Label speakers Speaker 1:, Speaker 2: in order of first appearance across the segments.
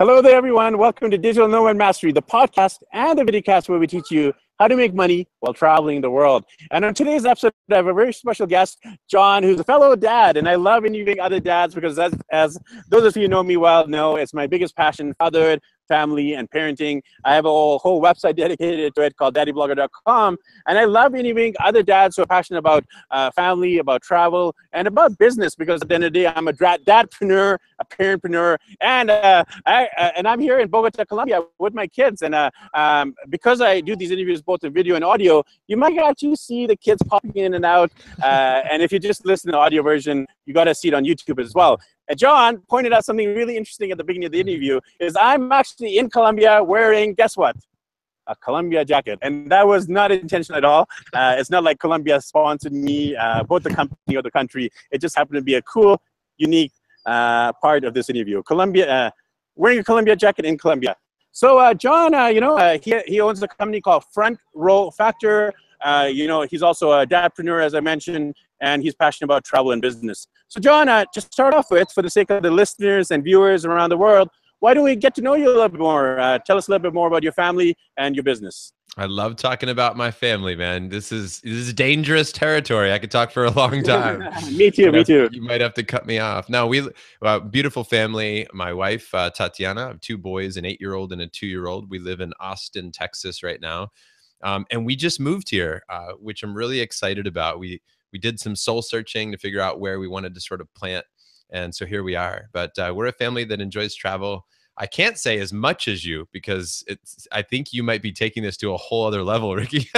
Speaker 1: Hello there, everyone. Welcome to Digital Nomad Mastery, the podcast and the videocast where we teach you how to make money while traveling the world. And on today's episode, I have a very special guest, John, who's a fellow dad. And I love interviewing other dads because, as, as those of you who know me well know, it's my biggest passion fatherhood, family and parenting. I have a whole, website dedicated to it called daddyblogger.com. And I love interviewing other dads who are passionate about uh, family, about travel, and about business because at the end of the day, I'm a dadpreneur, a parentpreneur, and, uh, I, uh, and I'm here in Bogota, Colombia with my kids. And uh, um, because I do these interviews both in video and audio, you might actually see the kids popping in and out. Uh, and if you just listen to the audio version, you got to see it on YouTube as well. And John pointed out something really interesting at the beginning of the interview is I'm actually in Colombia wearing, guess what? A Columbia jacket. And that was not intentional at all. Uh, it's not like Columbia sponsored me, uh, both the company or the country. It just happened to be a cool, unique uh, part of this interview. Columbia, uh, wearing a Columbia jacket in Colombia. So uh, John, uh, you know, he, he owns a company called Front Row Factor. you know, he's also a dadpreneur, as I mentioned and he's passionate about travel and business. So, John, uh, just start off with, for the sake of the listeners and viewers around the world, why don't we get to know you a little bit more? Uh, tell us a little bit more about your family and your business.
Speaker 2: I love talking about my family, man. This is this is dangerous territory. I could talk for a long time.
Speaker 1: me too. me too.
Speaker 2: You might have to cut me off. No, we uh, beautiful family. My wife uh, Tatiana, I have two boys, an eight-year-old and a two-year-old. We live in Austin, Texas, right now, um, and we just moved here, uh, which I'm really excited about. We we did some soul searching to figure out where we wanted to sort of plant. And so here we are. But uh, we're a family that enjoys travel. I can't say as much as you because it's. I think you might be taking this to a whole other level, Ricky.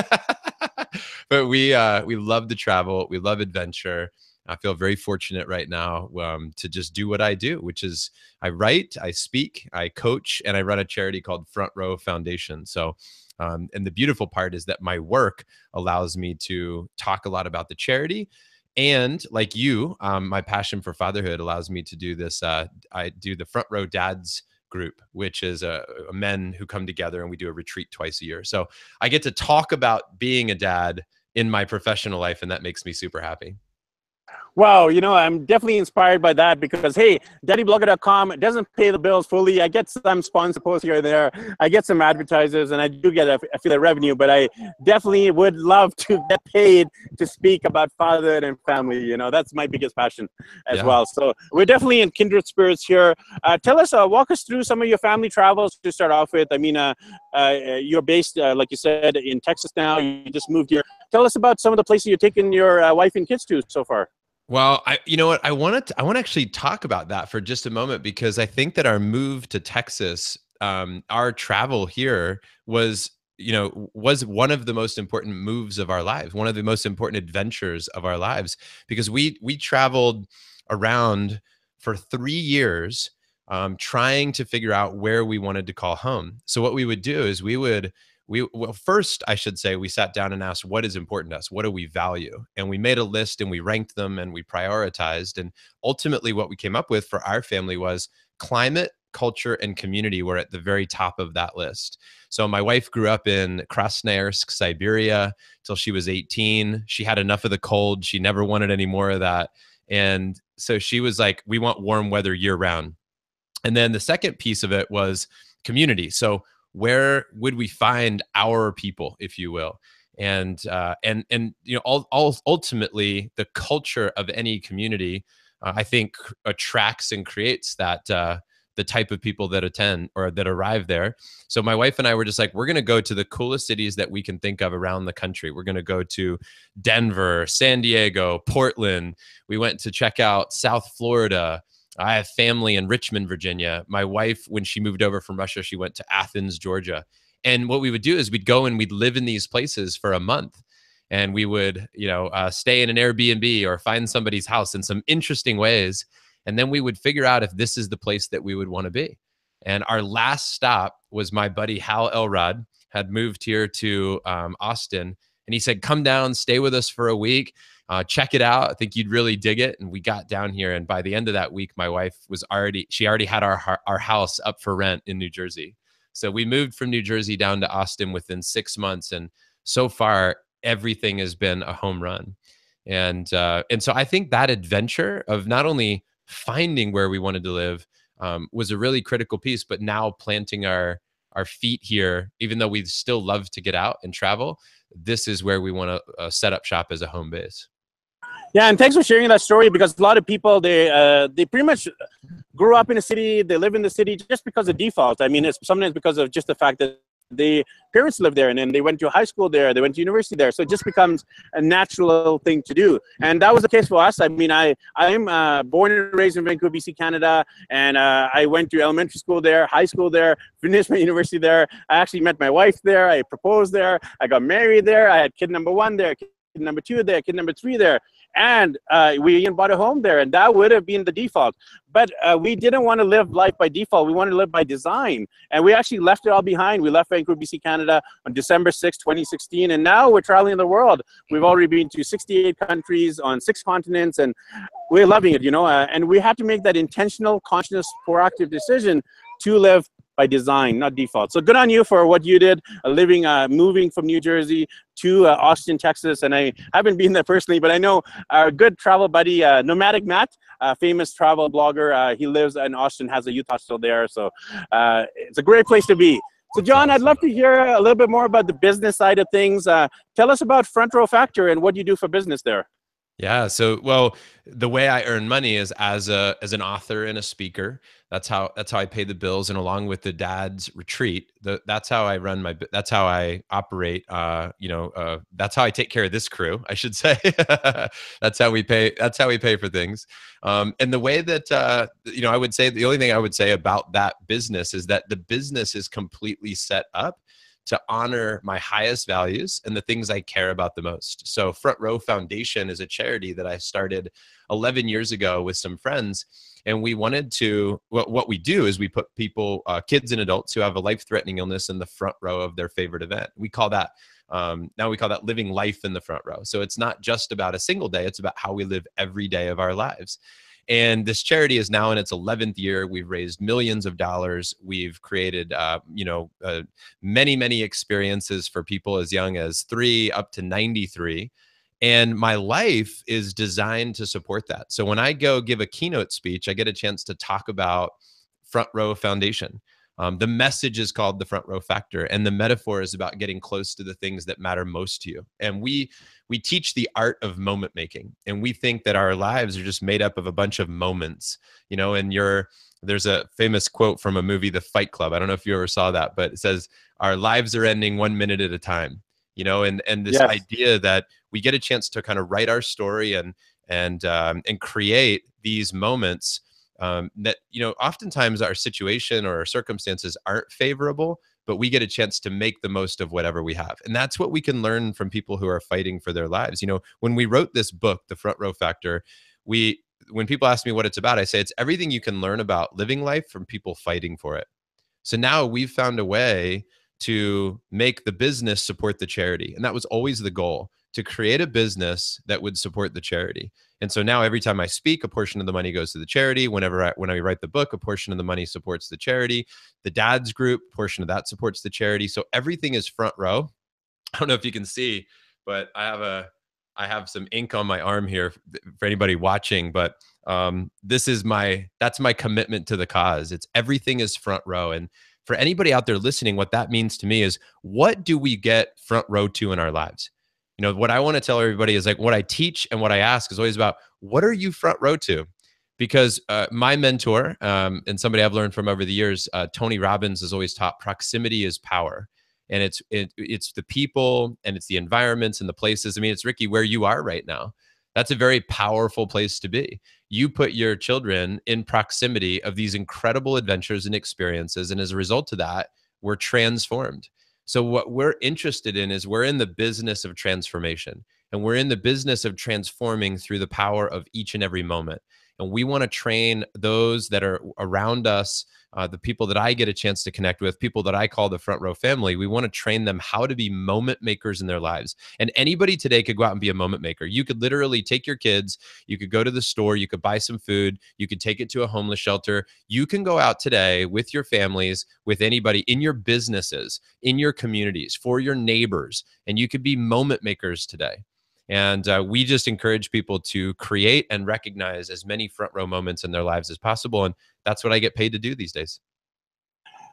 Speaker 2: but we uh, we love to travel. We love adventure. I feel very fortunate right now um, to just do what I do, which is I write, I speak, I coach, and I run a charity called Front Row Foundation. So um, and the beautiful part is that my work allows me to talk a lot about the charity. And like you, um, my passion for fatherhood allows me to do this. Uh, I do the Front Row Dads group, which is a, a men who come together and we do a retreat twice a year. So I get to talk about being a dad in my professional life, and that makes me super happy.
Speaker 1: Wow, you know, I'm definitely inspired by that because hey, daddyblogger.com doesn't pay the bills fully. I get some sponsor posts here and there. I get some advertisers and I do get a, a feel of revenue, but I definitely would love to get paid to speak about fatherhood and family. You know, that's my biggest passion as yeah. well. So we're definitely in kindred spirits here. Uh, tell us, uh, walk us through some of your family travels to start off with. I mean, uh, uh you're based, uh, like you said, in Texas now. You just moved here. Tell us about some of the places you're taking your uh, wife and kids to so far.
Speaker 2: Well, I you know what I want to I want to actually talk about that for just a moment because I think that our move to Texas, um, our travel here was you know was one of the most important moves of our lives, one of the most important adventures of our lives because we we traveled around for three years um, trying to figure out where we wanted to call home. So what we would do is we would we well first i should say we sat down and asked what is important to us? What do we value? And we made a list and we ranked them and we prioritized. And ultimately what we came up with for our family was climate culture and community were at the very top of that list. So my wife grew up in krasnoyarsk siberia till she was 18 she had enough of the cold. She never wanted any more of that. And so she was like we want warm weather year round and then the second piece of it was community. So where would we find our people, if you will? And uh, and and you know, all, all ultimately, the culture of any community, uh, I think, attracts and creates that. Uh, the type of people that attend or that arrive there. So my wife and I were just like, we're going to go to the coolest cities that we can think of around the country. We're going to go to Denver, San Diego, Portland. We went to check out South Florida, I have family in Richmond, Virginia. My wife, when she moved over from Russia, she went to Athens, Georgia. And what we would do is we'd go and we'd live in these places for a month and we would, you know, uh, stay in an Airbnb or find somebody's house in some interesting ways. And then we would figure out if this is the place that we would want to be. And our last stop was my buddy Hal Elrod had moved here to um, Austin. And he said, come down, stay with us for a week uh, check it out. I think you'd really dig it. And we got down here, and by the end of that week, my wife was already she already had our our house up for rent in New Jersey. So we moved from New Jersey down to Austin within six months, and so far everything has been a home run. And uh, and so I think that adventure of not only finding where we wanted to live, um, was a really critical piece. But now planting our our feet here, even though we still love to get out and travel, this is where we want to uh, set up shop as a home base.
Speaker 1: Yeah, and thanks for sharing that story because a lot of people they uh, they pretty much grew up in a city, they live in the city just because of default. I mean, it's sometimes because of just the fact that the parents live there and then they went to high school there they went to university there. So it just becomes a natural thing to do. And that was the case for us. I mean i i'm uh, born and raised in vancouver bc canada and uh, i went to elementary school there high school there finished my university there. I actually met my wife there i proposed there i got married there i had kid number one there kid number two there kid number three there and uh, we even bought a home there, and that would have been the default. But uh, we didn't want to live life by default. We wanted to live by design, and we actually left it all behind. We left Vancouver, BC, Canada on December 6, 2016, and now we're traveling the world. We've already been to 68 countries on six continents, and we're loving it, you know. Uh, and we had to make that intentional, conscious, proactive decision to live by design, not default. So good on you for what you did, uh, living, uh, moving from New Jersey to uh, Austin, Texas. And I haven't been there personally, but I know our good travel buddy, uh, Nomadic Matt, a famous travel blogger. Uh, he lives in Austin, has a youth hostel there. So uh, it's a great place to be. So John, I'd love to hear a little bit more about the business side of things. tell us about Front Row Factor and what you do for business there.
Speaker 2: Yeah. So, well, the way I earn money is as a as an author and a speaker. That's how that's how I pay the bills, and along with the dad's retreat, the, that's how I run my. That's how I operate. Uh, you know, uh, that's how I take care of this crew. I should say. that's how we pay. That's how we pay for things. Um, and the way that uh, you know, I would say the only thing I would say about that business is that the business is completely set up to honor my highest values and the things I care about the most. So, Front Row Foundation is a charity that I started 11 years ago with some friends. And we wanted to, what, what we do is we put people, uh, kids and adults who have a life threatening illness in the front row of their favorite event. We call that um, now we call that living life in the front row. So it's not just about a single day, it's about how we live every day of our lives. And this charity is now in its 11th year. We've raised millions of dollars. We've created, uh, you know, uh, many, many experiences for people as young as three up to 93. And my life is designed to support that. So when I go give a keynote speech, I get a chance to talk about Front Row Foundation. Um, the message is called the front row factor, and the metaphor is about getting close to the things that matter most to you. And we we teach the art of moment making, and we think that our lives are just made up of a bunch of moments, you know. And you're there's a famous quote from a movie, The Fight Club. I don't know if you ever saw that, but it says, "Our lives are ending one minute at a time." You know, and and this yes. idea that we get a chance to kind of write our story and and um, and create these moments um, that you know oftentimes our situation or our circumstances aren't favorable but we get a chance to make the most of whatever we have. And that's what we can learn from people who are fighting for their lives. You know when we wrote this book the front row factor we when people ask me what it's about i say it's everything you can learn about living life from people fighting for it. So now we've found a way to make the business support the charity and that was always the goal to create a business that would support the charity. And so now every time I speak, a portion of the money goes to the charity. Whenever I, when I write the book, a portion of the money supports the charity. The dad's group, portion of that supports the charity. So everything is front row. I don't know if you can see, but I have a I have some ink on my arm here for anybody watching, but um, this is my that's my commitment to the cause. It's everything is front row. And for anybody out there listening, what that means to me is what do we get front row to in our lives? You know what i want to tell everybody is like what i teach and what i ask is always about what are you front row to? Because uh, my mentor um, and somebody i've learned from over the years uh, tony robbins has always taught proximity is power. And it's it, it's the people and it's the environments and the places. I mean it's ricky where you are right now that's a very powerful place to be. You put your children in proximity of these incredible adventures and experiences and as a result of that we're transformed so, what we're interested in is we're in the business of transformation and we're in the business of transforming through the power of each and every moment. And we want to train those that are around us uh, the people that I get a chance to connect with, people that I call the front row family, we want to train them how to be moment makers in their lives. And anybody today could go out and be a moment maker. You could literally take your kids, you could go to the store, you could buy some food, you could take it to a homeless shelter. You can go out today with your families, with anybody in your businesses, in your communities, for your neighbors, and you could be moment makers today. And uh, we just encourage people to create and recognize as many front row moments in their lives as possible. And that's what I get paid to do these days.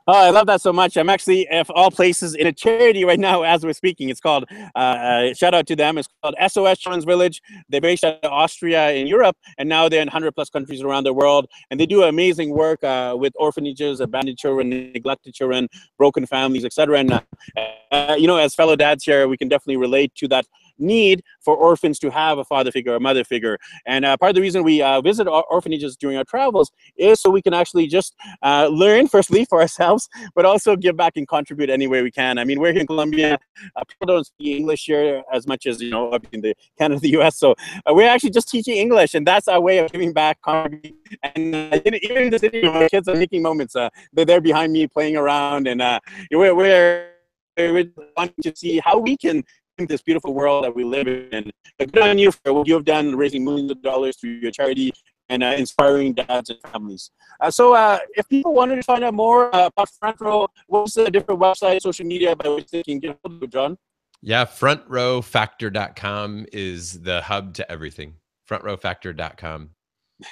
Speaker 1: Oh, I love that so much. I'm actually, if all places, in a charity right now as we're speaking. It's called, uh, uh, shout out to them. It's called SOS Children's Village. They're based out of Austria in Europe, and now they're in 100 plus countries around the world. And they do amazing work uh, with orphanages, abandoned children, neglected children, broken families, etc. And, uh, you know, as fellow dads here, we can definitely relate to that need for orphans to have a father figure, a mother figure. And uh, part of the reason we uh, visit orphanages during our travels is so we can actually just uh, learn, firstly, for ourselves, but also give back and contribute any way we can. I mean, we're here in Colombia. Uh, people don't speak English here as much as, you know, up in the Canada, the US. So uh, we're actually just teaching English, and that's our way of giving back, contributing. And uh, even in the city, my kids are making moments. they're there behind me playing around, and we're, we're we want to see how we can this beautiful world that we live in. But good on you for what you have done, raising millions of dollars through your charity and uh, inspiring dads and families. Uh, so, uh, if people wanted to find out more uh, about Front Row, what's the different website, social media by which they can get hold of John?
Speaker 2: Yeah, frontrowfactor.com is the hub to everything. Frontrowfactor.com.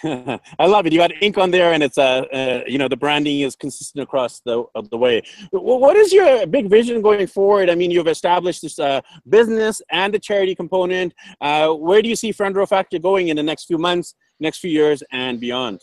Speaker 1: I love it. You got ink on there, and it's uh, uh you know the branding is consistent across the the way. What is your big vision going forward? I mean, you've established this uh, business and the charity component. Uh, where do you see Front Row Factor going in the next few months, next few years, and beyond?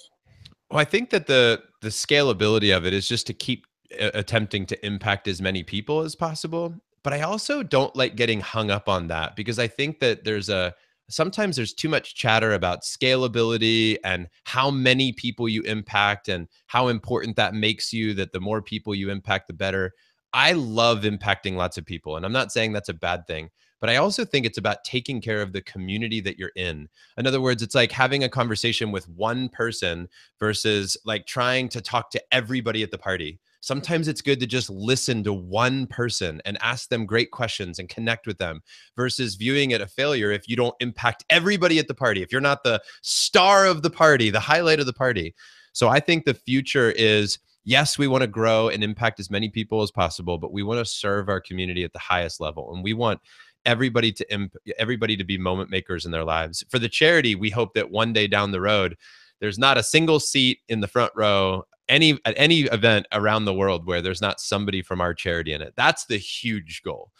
Speaker 2: Well, I think that the the scalability of it is just to keep uh, attempting to impact as many people as possible. But I also don't like getting hung up on that because I think that there's a sometimes there's too much chatter about scalability and how many people you impact and how important that makes you that the more people you impact the better. I love impacting lots of people and i'm not saying that's a bad thing but i also think it's about taking care of the community that you're in. In other words it's like having a conversation with one person versus like trying to talk to everybody at the party Sometimes it's good to just listen to one person and ask them great questions and connect with them versus viewing it a failure if you don't impact everybody at the party, if you're not the star of the party, the highlight of the party. So I think the future is yes, we want to grow and impact as many people as possible, but we want to serve our community at the highest level. And we want everybody to imp- everybody to be moment makers in their lives. For the charity, we hope that one day down the road, there's not a single seat in the front row any at any event around the world where there's not somebody from our charity in it. That's the huge goal.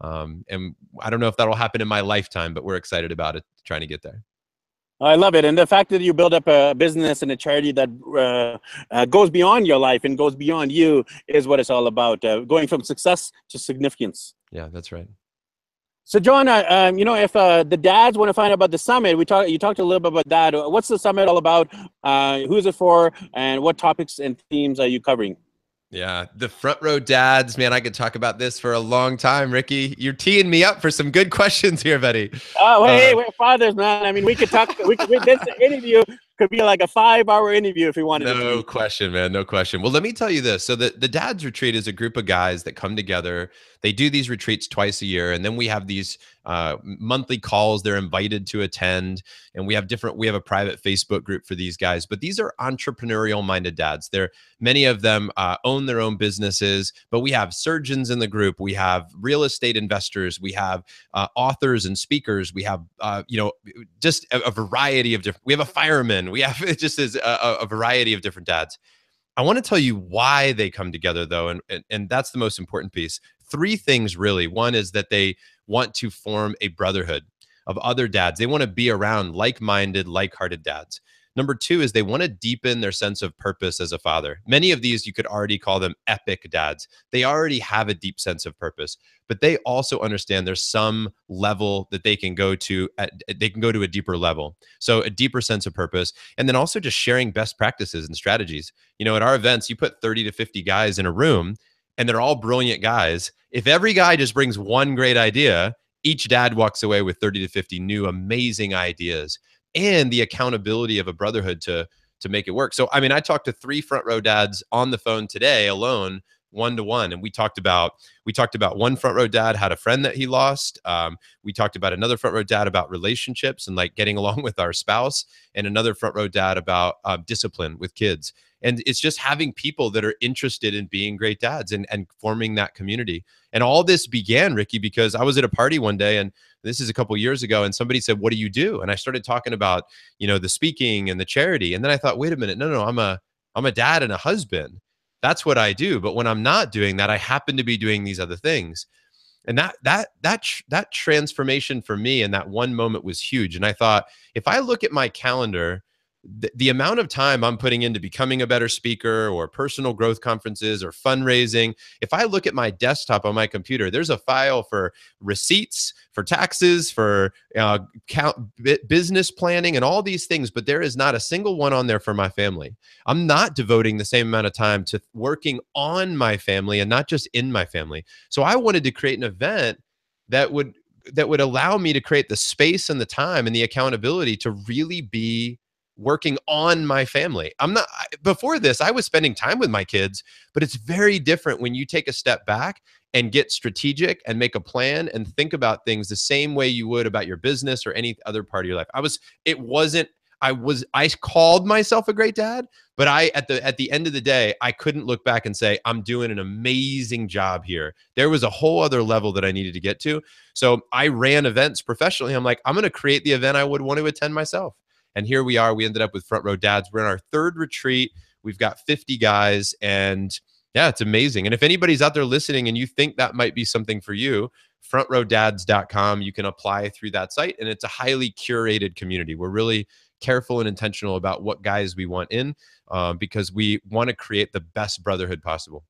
Speaker 2: Um, and I don't know if that'll happen in my lifetime, but we're excited about it, trying to get there.
Speaker 1: I love it, and the fact that you build up a business and a charity that uh, uh, goes beyond your life and goes beyond you is what it's all about. Uh, going from success to significance.
Speaker 2: Yeah, that's right.
Speaker 1: So, John, uh, um, you know, if uh, the dads want to find out about the summit, we talked. You talked a little bit about that. What's the summit all about? Uh, who's it for? And what topics and themes are you covering?
Speaker 2: Yeah, the front row dads, man. I could talk about this for a long time, Ricky. You're teeing me up for some good questions here, buddy.
Speaker 1: Oh, hey, uh, we're fathers, man. I mean, we could talk. we could this interview could be like a five hour interview if you wanted
Speaker 2: no question man. No question. Well let me tell you this. So the, the dads retreat is a group of guys that come together. They do these retreats twice a year and then we have these uh, monthly calls they're invited to attend and we have different we have a private facebook group for these guys but these are entrepreneurial minded dads they're many of them uh, own their own businesses but we have surgeons in the group we have real estate investors we have uh, authors and speakers we have uh, you know just a, a variety of different we have a fireman we have it just is a, a variety of different dads. I want to tell you why they come together though, and, and and that's the most important piece. Three things really. One is that they want to form a brotherhood of other dads. They want to be around like-minded, like-hearted dads. Number two is they want to deepen their sense of purpose as a father. Many of these, you could already call them epic dads. They already have a deep sense of purpose, but they also understand there's some level that they can go to, at, they can go to a deeper level. So a deeper sense of purpose. And then also just sharing best practices and strategies. You know, at our events, you put 30 to 50 guys in a room and they're all brilliant guys. If every guy just brings one great idea, each dad walks away with 30 to 50 new amazing ideas and the accountability of a brotherhood to to make it work. So I mean, I talked to three front row dads on the phone today alone, one to one, and we talked about we talked about one front row dad had a friend that he lost. Um, we talked about another front row dad about relationships and like getting along with our spouse, and another front row dad about uh, discipline with kids. And it's just having people that are interested in being great dads and and forming that community. And all this began, Ricky, because I was at a party one day and this is a couple years ago and somebody said what do you do and i started talking about you know the speaking and the charity and then i thought wait a minute no no i'm a I'm a dad and a husband. That's what I do. But when I'm not doing that, I happen to be doing these other things. And that that that that transformation for me in that one moment was huge. And I thought, if I look at my calendar the, amount of time I'm putting into becoming a better speaker or personal growth conferences or fundraising, if I look at my desktop on my computer, there's a file for receipts, for taxes, for uh, count, business planning, and all these things, but there is not a single one on there for my family. I'm not devoting the same amount of time to working on my family and not just in my family. So I wanted to create an event that would that would allow me to create the space and the time and the accountability to really be working on my family. I'm not before this I was spending time with my kids, but it's very different when you take a step back and get strategic and make a plan and think about things the same way you would about your business or any other part of your life. I was it wasn't I was I called myself a great dad, but I at the at the end of the day, I couldn't look back and say I'm doing an amazing job here. There was a whole other level that I needed to get to. So I ran events professionally. I'm like, I'm going to create the event I would want to attend myself. And here we are. We ended up with Front Row Dads. We're in our third retreat. We've got 50 guys, and yeah, it's amazing. And if anybody's out there listening and you think that might be something for you, frontrowdads.com, you can apply through that site. And it's a highly curated community. We're really careful and intentional about what guys we want in um, because we want to create the best brotherhood possible.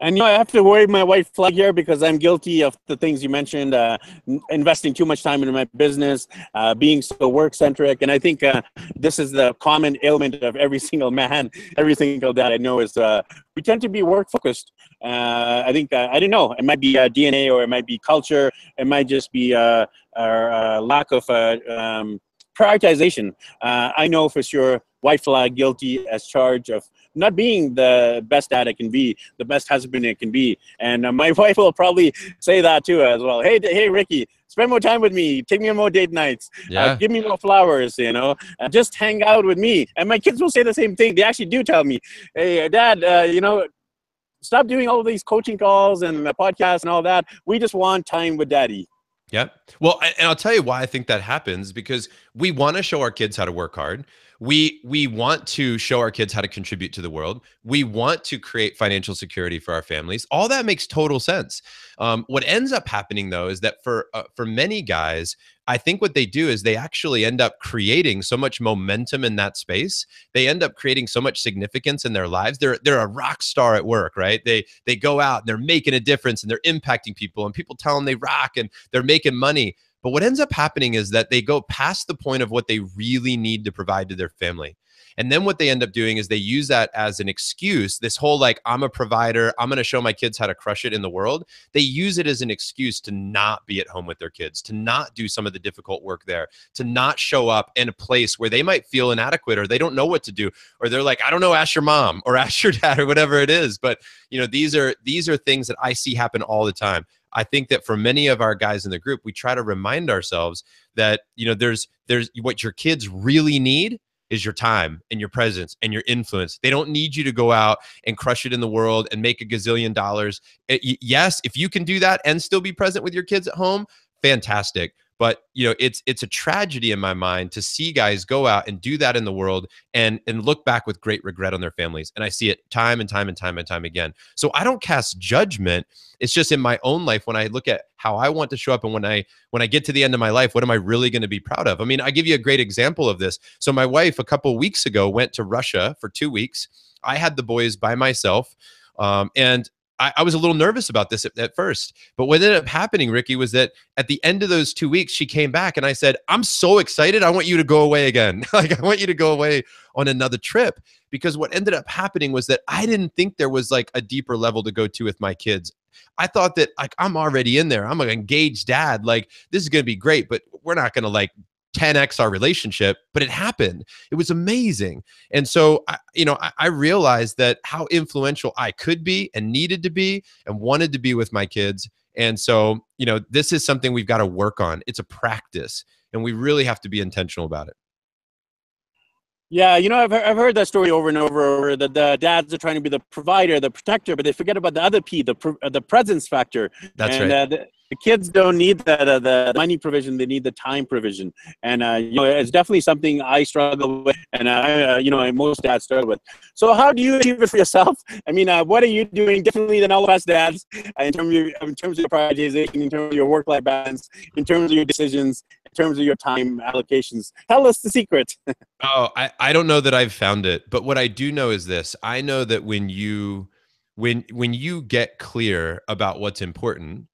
Speaker 1: And you know, I have to wave my white flag here because I'm guilty of the things you mentioned, uh, investing too much time into my business, uh, being so work centric. And I think uh, this is the common ailment of every single man, every single dad I know is uh, we tend to be work focused. Uh, I think, uh, I don't know, it might be DNA or it might be culture. It might just be a lack of um, prioritization. I know for sure white flag guilty as charged of not being the best dad I can be, the best husband I can be. And uh, my wife will probably say that too as well. Hey, hey, Ricky, spend more time with me. Take me on more date nights. Uh, yeah. Uh, give me more flowers, you know, uh, just hang out with me. And my kids will say the same thing. They actually do tell me, hey, dad, uh, you know, stop doing all these coaching calls and the podcasts and all that. We just want time with daddy.
Speaker 2: Yeah. Well, and I'll tell you why I think that happens because we want to show our kids how to work hard we we want to show our kids how to contribute to the world. We want to create financial security for our families. All that makes total sense. Um, what ends up happening though is that for uh, for many guys i think what they do is they actually end up creating so much momentum in that space. They end up creating so much significance in their lives. They're they're a rock star at work right? They they go out and they're making a difference and they're impacting people and people tell them they rock and they're making money but what ends up happening is that they go past the point of what they really need to provide to their family. And then what they end up doing is they use that as an excuse. This whole like, I'm a provider, I'm going to show my kids how to crush it in the world. They use it as an excuse to not be at home with their kids, to not do some of the difficult work there, to not show up in a place where they might feel inadequate or they don't know what to do. Or they're like, I don't know, ask your mom or ask your dad or whatever it is. But you know, these are these are things that I see happen all the time. I think that for many of our guys in the group, we try to remind ourselves that you know there's there's what your kids really need is your time and your presence and your influence. They don't need you to go out and crush it in the world and make a gazillion dollars. Eh, it, yes, if you can do that and still be present with your kids at home, fantastic but you know it's it's a tragedy in my mind to see guys go out and do that in the world and and look back with great regret on their families and i see it time and time and time and time again. So i don't cast judgment. It's just in my own life when i look at how i want to show up and when i when i get to the end of my life what am i really going to be proud of? I mean i give you a great example of this. So my wife a couple weeks ago went to russia for two weeks. I had the boys by myself um, and I, I, was a little nervous about this at, at, first, but what ended up happening, Ricky, was that at the end of those two weeks, she came back and I said, I'm so excited. I want you to go away again. like, I want you to go away on another trip. Because what ended up happening was that I didn't think there was like a deeper level to go to with my kids. I thought that like I'm already in there. I'm an engaged dad. Like this is going to be great, but we're not going to like 10x our relationship, but it happened. It was amazing. And so, I, you know, I, I, realized that how influential I could be and needed to be and wanted to be with my kids. And so, you know, this is something we've got to work on. It's a practice, and we really have to be intentional about it.
Speaker 1: Yeah, you know, I've, I've heard that story over and over that the dads are trying to be the provider, the protector, but they forget about the other P, the the presence factor.
Speaker 2: That's and, right. Uh,
Speaker 1: the, the kids don't need the, the, the money provision; they need the time provision. And uh, you know, it's definitely something I struggle with, and i uh, you know, most dads struggle with. So, how do you achieve it for yourself? I mean, uh, what are you doing differently than all of us dads in terms of your, in terms of your prioritization, in terms of your work-life balance, in terms of your decisions, in terms of your time allocations? Tell us the secret.
Speaker 2: oh, I, I don't know that I've found it, but what I do know is this: I know that when you when when you get clear about what's important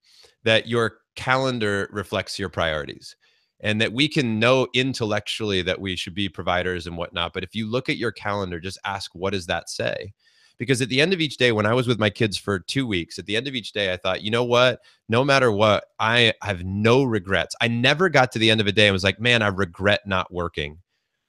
Speaker 2: that your calendar reflects your priorities and that we can know intellectually that we should be providers and whatnot. But if you look at your calendar, just ask, what does that say? Because at the end of each day, when I was with my kids for two weeks, at the end of each day, I thought, you know what? No matter what, I have no regrets. I never got to the end of a day and was like, man, I regret not working.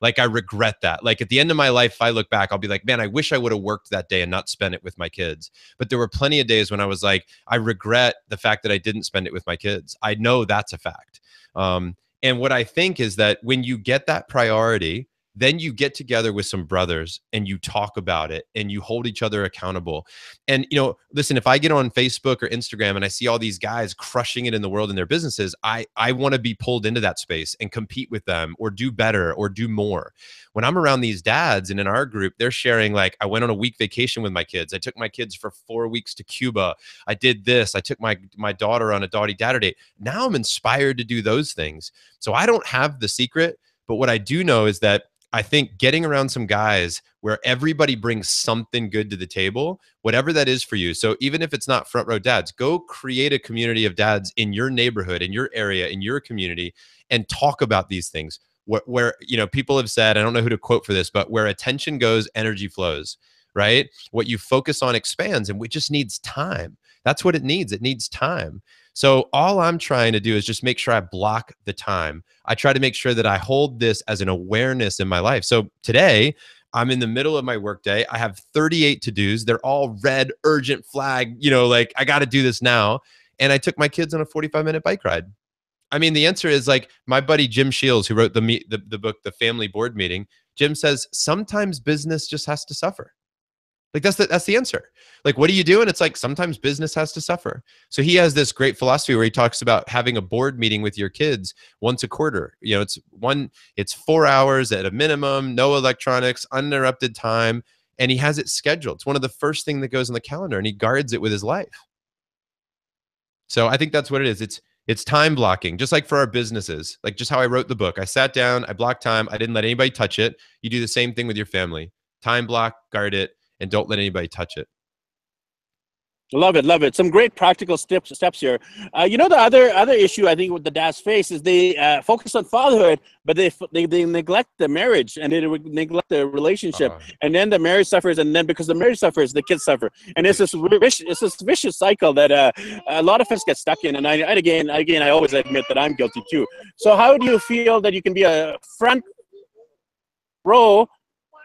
Speaker 2: Like I regret that. Like at the end of my life, if I look back, I'll be like, man, I wish I would have worked that day and not spent it with my kids. But there were plenty of days when I was like, I regret the fact that I didn't spend it with my kids. I know that's a fact. Um, and what I think is that when you get that priority, then you get together with some brothers and you talk about it and you hold each other accountable. And you know listen if i get on facebook or instagram and i see all these guys crushing it in the world in their businesses i i want to be pulled into that space and compete with them or do better or do more. When i'm around these dads and in our group they're sharing like i went on a week vacation with my kids. I took my kids for four weeks to cuba. I did this. I took my my daughter on a dotty datter date. Now i'm inspired to do those things. So i don't have the secret but what i do know is that I think getting around some guys where everybody brings something good to the table, whatever that is for you. So even if it's not front row dads, go create a community of dads in your neighborhood, in your area, in your community, and talk about these things. Where, where you know people have said, I don't know who to quote for this, but where attention goes, energy flows. Right? What you focus on expands, and it just needs time. That's what it needs. It needs time. So all I'm trying to do is just make sure I block the time. I try to make sure that I hold this as an awareness in my life. So today, I'm in the middle of my workday. I have 38 to dos. They're all red, urgent flag, you know, like I got to do this now. And I took my kids on a 45 minute bike ride. I mean, the answer is like my buddy Jim Sheils, who wrote the, the, the book, The Family Board Meeting. Jim says sometimes business just has to suffer. Like that's the that's the answer. Like what do you do? And it's like sometimes business has to suffer. So he has this great philosophy where he talks about having a board meeting with your kids once a quarter. You know, it's one it's 4 hours at a minimum, no electronics, uninterrupted time, and he has it scheduled. It's one of the first thing that goes on the calendar and he guards it with his life. So I think that's what it is. It's it's time blocking, just like for our businesses. Like just how I wrote the book. I sat down, I blocked time, I didn't let anybody touch it. You do the same thing with your family. Time block, guard it and don't let anybody touch it.
Speaker 1: Love it, love it. Some great practical steps steps here. Uh, you know, the other other issue I think with the dads face is they uh, focus on fatherhood, but they, they they neglect the marriage and they neglect the relationship, uh, and then the marriage suffers, and then because the marriage suffers, the kids suffer, and it's this vicious, it's this vicious cycle that uh, a lot of us get stuck in. And I and again, again, I always admit that I'm guilty too. So, how do you feel that you can be a front row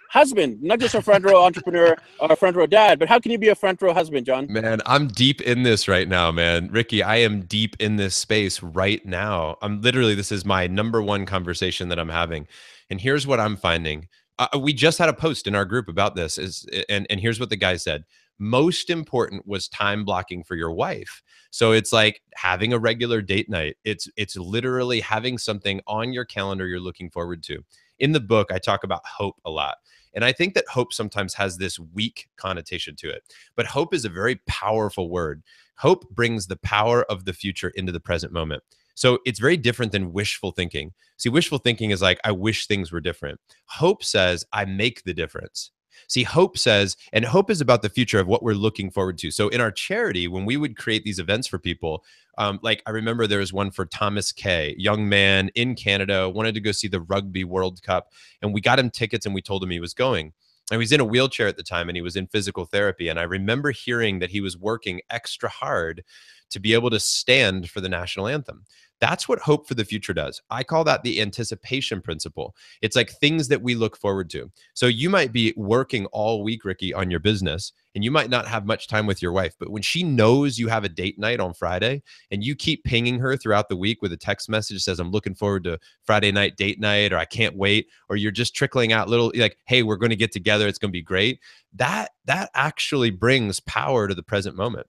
Speaker 1: husband, not just a front row entrepreneur or a front row dad, but how can you be a front row husband, John?
Speaker 2: Man, I'm deep in this right now, man. Ricky, I am deep in this space right now. I'm literally, this is my number one conversation that I'm having. And here's what I'm finding. Uh, we just had a post in our group about this is and and here's what the guy said most important was time blocking for your wife so it's like having a regular date night it's it's literally having something on your calendar you're looking forward to in the book i talk about hope a lot and I think that hope sometimes has this weak connotation to it. But hope is a very powerful word. Hope brings the power of the future into the present moment. So it's very different than wishful thinking. See, wishful thinking is like, I wish things were different. Hope says, I make the difference. See, hope says, and hope is about the future of what we're looking forward to. So in our charity, when we would create these events for people, um, like I remember there was one for Thomas Kay, young man in Canada, wanted to go see the Rugby World Cup, and we got him tickets and we told him he was going. And he was in a wheelchair at the time and he was in physical therapy. And I remember hearing that he was working extra hard to be able to stand for the national anthem. That's what hope for the future does. I call that the anticipation principle. It's like things that we look forward to. So you might be working all week, Ricky, on your business, and you might not have much time with your wife. But when she knows you have a date night on Friday and you keep pinging her throughout the week with a text message that says, I'm looking forward to Friday night date night, or I can't wait, or you're just trickling out little like, hey, we're going to get together. It's going to be great. That that actually brings power to the present moment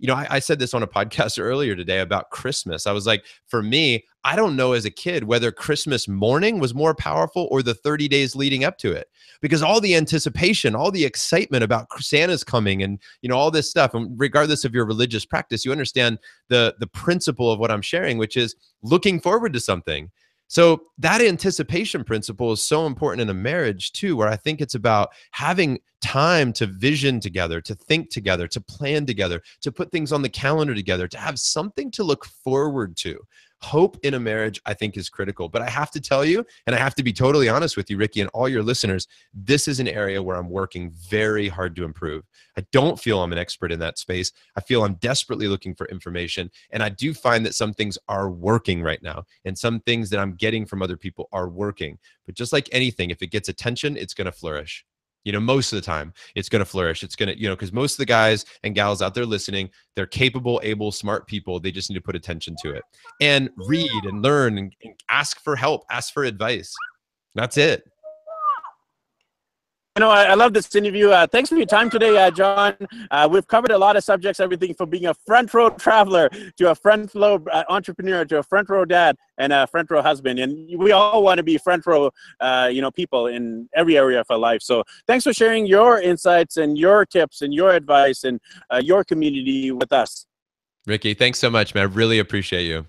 Speaker 2: you know, I, I said this on a podcast earlier today about Christmas. I was like, for me, I don't know as a kid whether Christmas morning was more powerful or the 30 days leading up to it because all the anticipation, all the excitement about Santa's coming and you know all this stuff and regardless of your religious practice, you understand the the principle of what I'm sharing which is looking forward to something. So that anticipation principle is so important in a marriage too, where I think it's about having time to vision together, to think together, to plan together, to put things on the calendar together, to have something to look forward to hope in a marriage i think is critical. But i have to tell you and i have to be totally honest with you ricky and all your listeners this is an area where i'm working very hard to improve. I don't feel i'm an expert in that space. I feel i'm desperately looking for information and i do find that some things are working right now and some things that i'm getting from other people are working. But just like anything if it gets attention it's going to flourish you know most of the time it's going to flourish. It's going to you know because most of the guys and gals out there listening they're capable able smart people. They just need to put attention to it and read and learn and, and ask for help ask for advice. That's it
Speaker 1: you know, I, I, love this interview. Uh, thanks for your time today, uh, John. Uh, we've covered a lot of subjects, everything from being a front row traveler to a front row uh, entrepreneur to a front row dad and a front row husband. And we all want to be front row, uh, you know, people in every area of our life. So thanks for sharing your insights and your tips and your advice and uh, your community with us.
Speaker 2: Ricky, thanks so much, man. I really appreciate you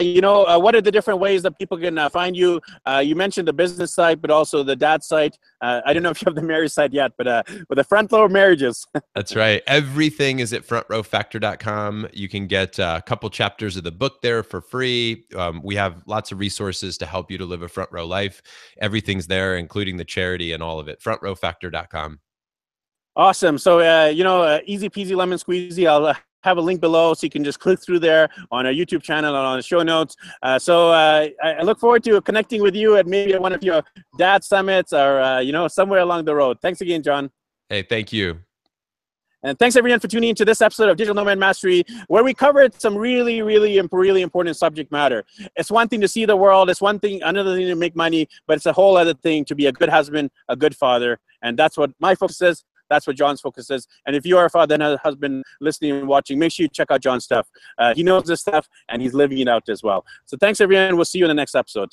Speaker 1: you know, uh, what are the different ways that people can uh, find you? Uh, you mentioned the business site, but also the dad site. Uh, I don't know if you have the marriage site yet, but uh, with the front row marriages.
Speaker 2: That's right. Everything is at frontrowfactor.com. You can get uh, a couple chapters of the book there for free. Um, we have lots of resources to help you to live a front row life. Everything's there, including the charity and all of it. Frontrowfactor.com.
Speaker 1: Awesome. So, uh, you know, uh, easy peasy lemon squeezy. I'll uh, have a link below so you can just click through there on our YouTube channel and on the show notes. Uh, so uh, I, look forward to connecting with you at maybe one of your dad summits or, uh, you know, somewhere along the road. Thanks again, John.
Speaker 2: Hey, thank you.
Speaker 1: And thanks everyone for tuning into this episode of Digital Nomad Mastery, where we covered some really, really, and really important subject matter. It's one thing to see the world, it's one thing, another thing to make money, but it's a whole other thing to be a good husband, a good father, and that's what my focus is. That's what John's focus is. And if you are a father and a husband listening and watching, make sure you check out John's stuff. Uh, he knows this stuff and he's living it out as well. So thanks, everyone. We'll see you in the next episode.